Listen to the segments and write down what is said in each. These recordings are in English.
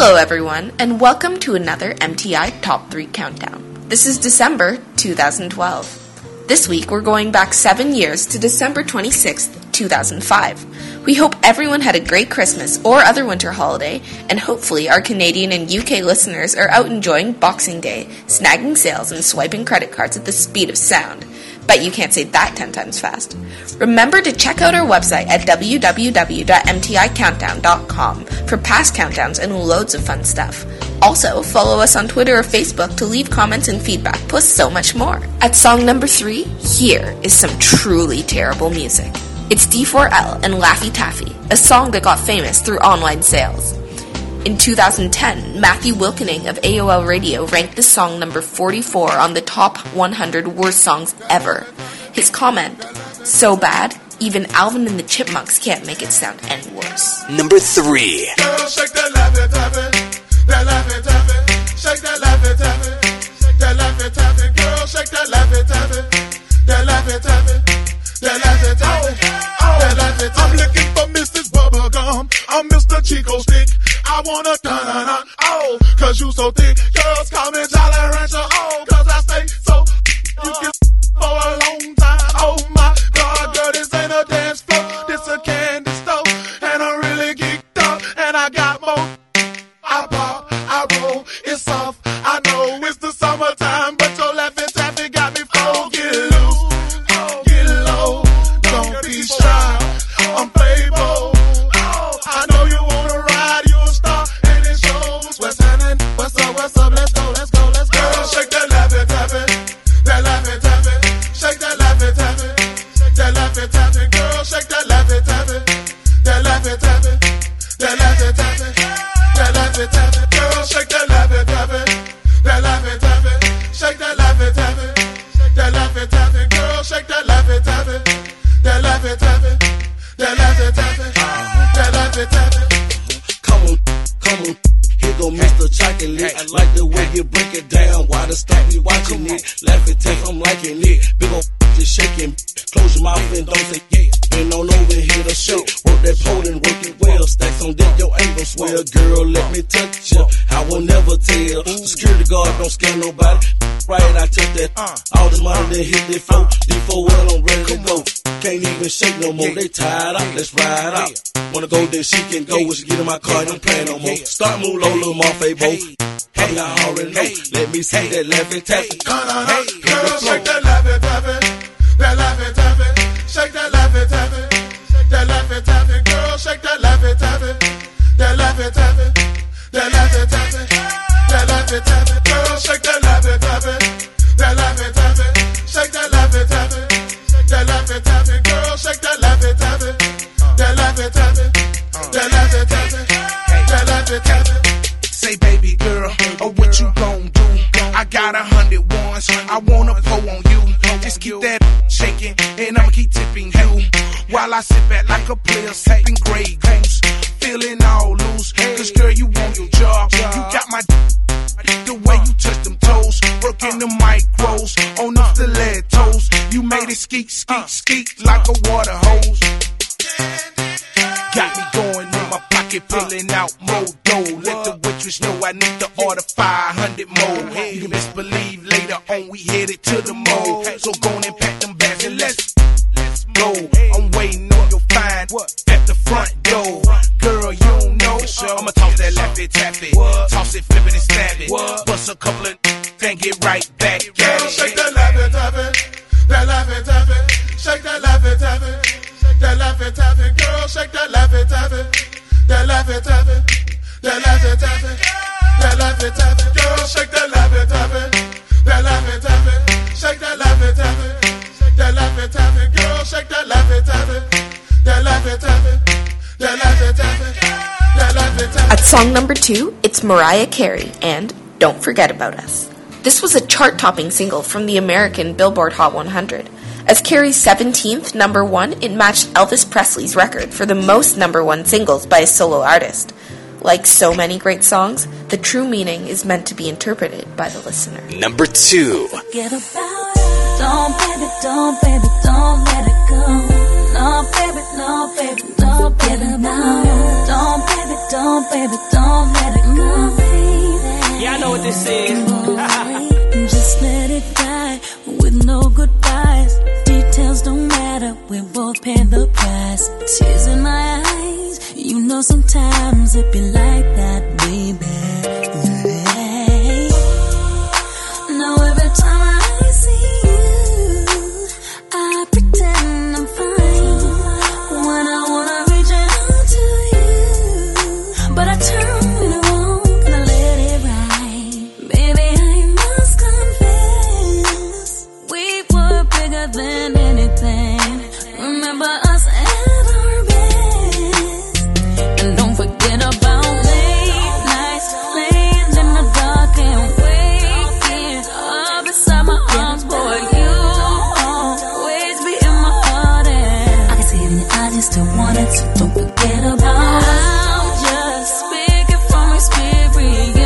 Hello, everyone, and welcome to another MTI Top 3 Countdown. This is December 2012. This week, we're going back seven years to December 26, 2005. We hope everyone had a great Christmas or other winter holiday, and hopefully, our Canadian and UK listeners are out enjoying Boxing Day, snagging sales, and swiping credit cards at the speed of sound. Bet you can't say that 10 times fast. Remember to check out our website at www.mticountdown.com for past countdowns and loads of fun stuff. Also, follow us on Twitter or Facebook to leave comments and feedback, plus so much more. At song number three, here is some truly terrible music. It's D4L and Laffy Taffy, a song that got famous through online sales. In 2010, Matthew Wilkening of AOL Radio ranked the song number 44 on the top 100 worst songs ever. His comment, so bad, even Alvin and the Chipmunks can't make it sound any worse. Number three. Girl, I'm Mr. Chico Stick. I wanna dun, oh, cause you so thick. Girls me shake that laughing taffy. Girl, shake that laughing taffy, that laughing taffy, that laughing taffy, that laughing taffy. Come on, come on. Here go Mr. Chocolate. I like the way you break it down. Why the stop me watching it? Laugh it, take, I'm liking it. Big ol' just shaking. Close your mouth and don't say yeah. Been on over here to show. Work that pole and work it well. Stacks on deck, your ain't gon' swell. Girl, let me touch ya. I will never tell. Security guard don't scare nobody. Right, I took that. Uh. All this money then hit the flow. D4L, I'm ready to go. Can't even shake no more. They tired out. Let's ride out. Wanna go, then she can go. When she get in my car, don't play no more. Start move low, little Marfay, bo. Hey, I already know. Let me see that laughing taffy. Hey, girl, shake that I wanna pull on you. Just keep that shaking, and I'ma keep tipping you. While I sit back like a player, sipping Grey Goose. Feeling all loose, cause girl, you want your job. You got my the way you touch them toes, working the micros on the stilettos. You made it skeet, skeet, skeet like a water hose. Got me going in my pocket, pulling out more dough. Let the know I need to order 500 more. You can best believe later on we headed to the mall. So go on and pack them bags and let's, let's go. I'm waiting on your fine at the front door. Girl, you don't know. I'ma toss that laffy taffy. Toss it, flip it and stab it. Bust a couple of then get right back at Girl, it. shake that laughing taffy, that laughing taffy, shake that laughing taffy, shake that laughing taffy. Girl, shake that laughing taffy, that laughing taffy, shake that shake that shake that. At song number two, it's Mariah Carey and Don't Forget About Us. This was a chart topping single from the American Billboard Hot 100. As Carey's 17th number one, it matched Elvis Presley's record for the most number one singles by a solo artist. Like so many great songs, the true meaning is meant to be interpreted by the listener. Number two. Forget about. Don't, baby, don't, baby, don't let it go. No, baby, no, baby, don't forget about it. Don't, baby, don't, baby, don't let it go. Yeah, I know what this is. Just let it die with no goodbyes. Details don't matter, we both pay the price. Tears in my eyes, you know sometimes it be like that, baby. So don't forget about. I'm just speaking from experience.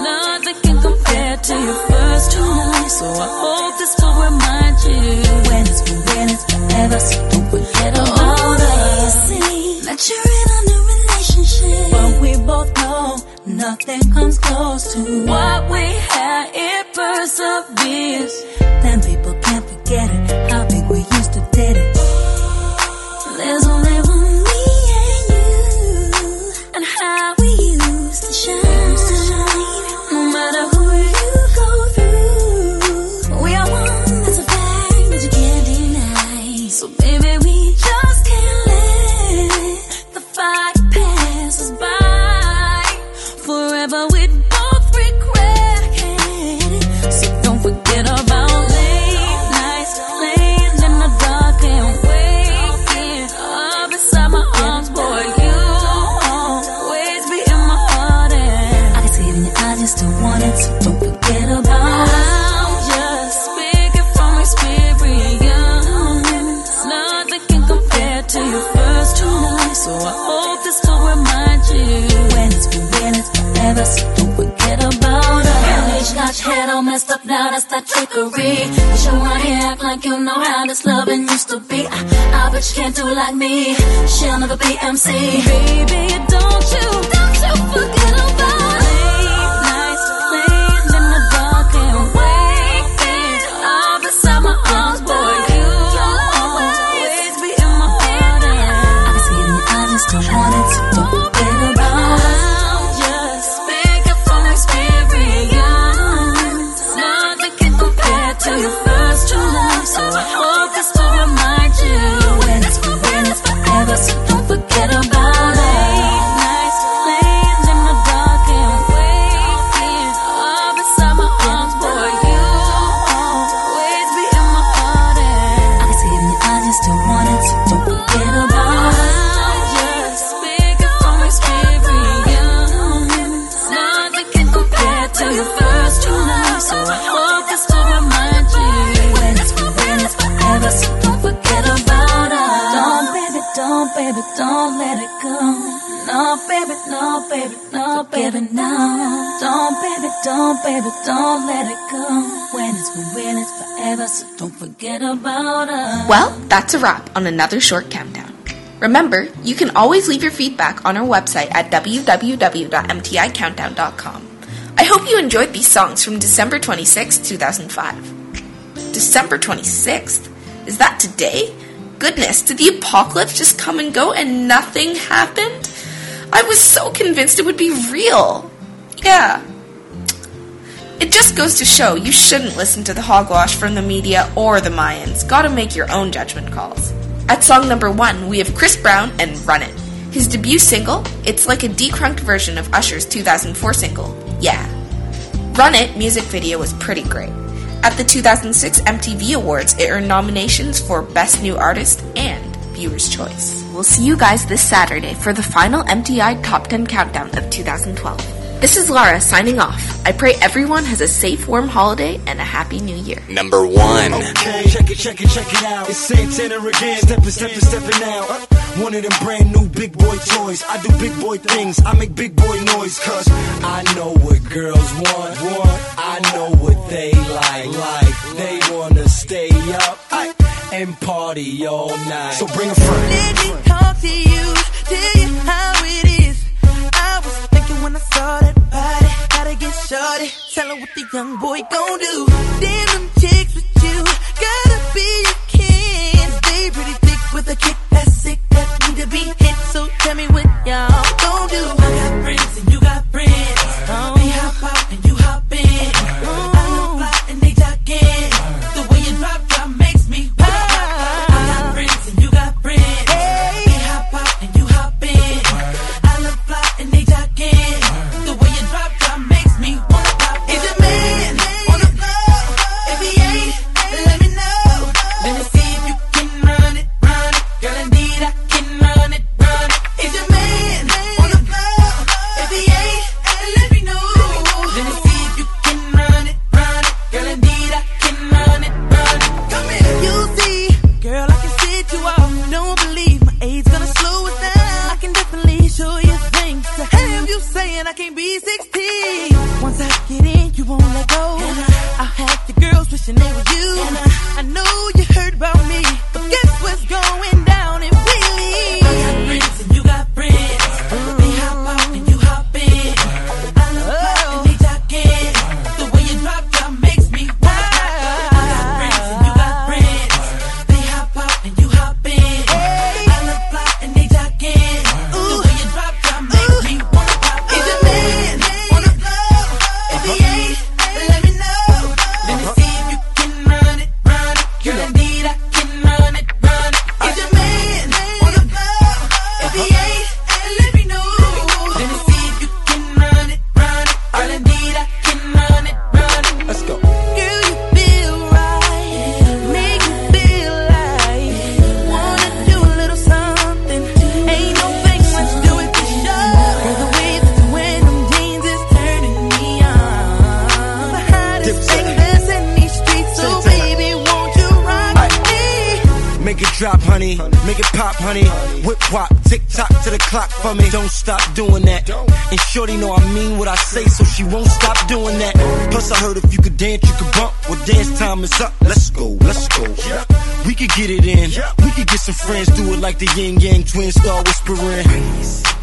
Nothing can compare to your first so I hope this will remind you when it's for when it's forever, so don't forget about us. That you're in a new relationship, but we both know nothing comes close to what we had. It perseveres. Now, that's that trickery. But You here act like you know how this loving used to be. I, I bet you can't do it like me. She'll never be MC. Baby, don't you, don't you forget about baby, don't let it go. No, baby, no, baby, no, baby, no. Don't, baby, don't, baby, don't let it go. When it's for when it's forever, so don't forget about us. Well, that's a wrap on another short countdown. Remember, you can always leave your feedback on our website at www.mticountdown.com. I hope you enjoyed these songs from December 26, 2005. December 26th? Is that today? Goodness, did the apocalypse just come and go and nothing happened? I was so convinced it would be real. Yeah. It just goes to show you shouldn't listen to the hogwash from the media or the Mayans. Gotta make your own judgment calls. At song number one, we have Chris Brown and Run It. His debut single, it's like a decrunked version of Usher's 2004 single, Yeah. Run It music video was pretty great. At the 2006 MTV Awards, it earned nominations for Best New Artist and Viewer's Choice. We'll see you guys this Saturday for the final MTI Top 10 Countdown of 2012. This is Lara signing off. I pray everyone has a safe, warm holiday and a happy new year. Number one. Okay, check it, check it, check it out. It's Santana again, stepping, stepping, stepping out. One of them brand new big boy toys. I do big boy things, I make big boy noise, cuz I know what girls want. want. I know what they like. Like they wanna stay up I, and party all night. So bring a friend. Let me talk to you, tell you how it is. I was thinking when I saw that body, gotta get shorty. Tell her what the young boy gon' do. Damn honey. Whip wop, tick tock to the clock for me. Don't stop doing that. And shorty know I mean what I say, so she won't stop doing that. Plus, I heard if you could dance, you could bump. Well, dance time is up. Let's go, let's go. We could get it in. We could get some friends, do it like the Ying Yang twins, start whispering.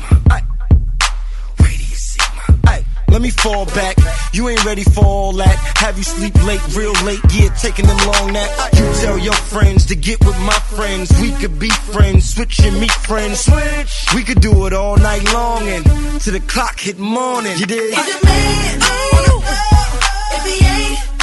Let me fall back. You ain't ready for all that. Have you sleep late, real late, yeah, taking them long nap. You tell your friends to get with my friends. We could be friends, switch and meet friends. Switch. We could do it all night long and to the clock hit morning. You did. Is a man, man, man, If he ain't.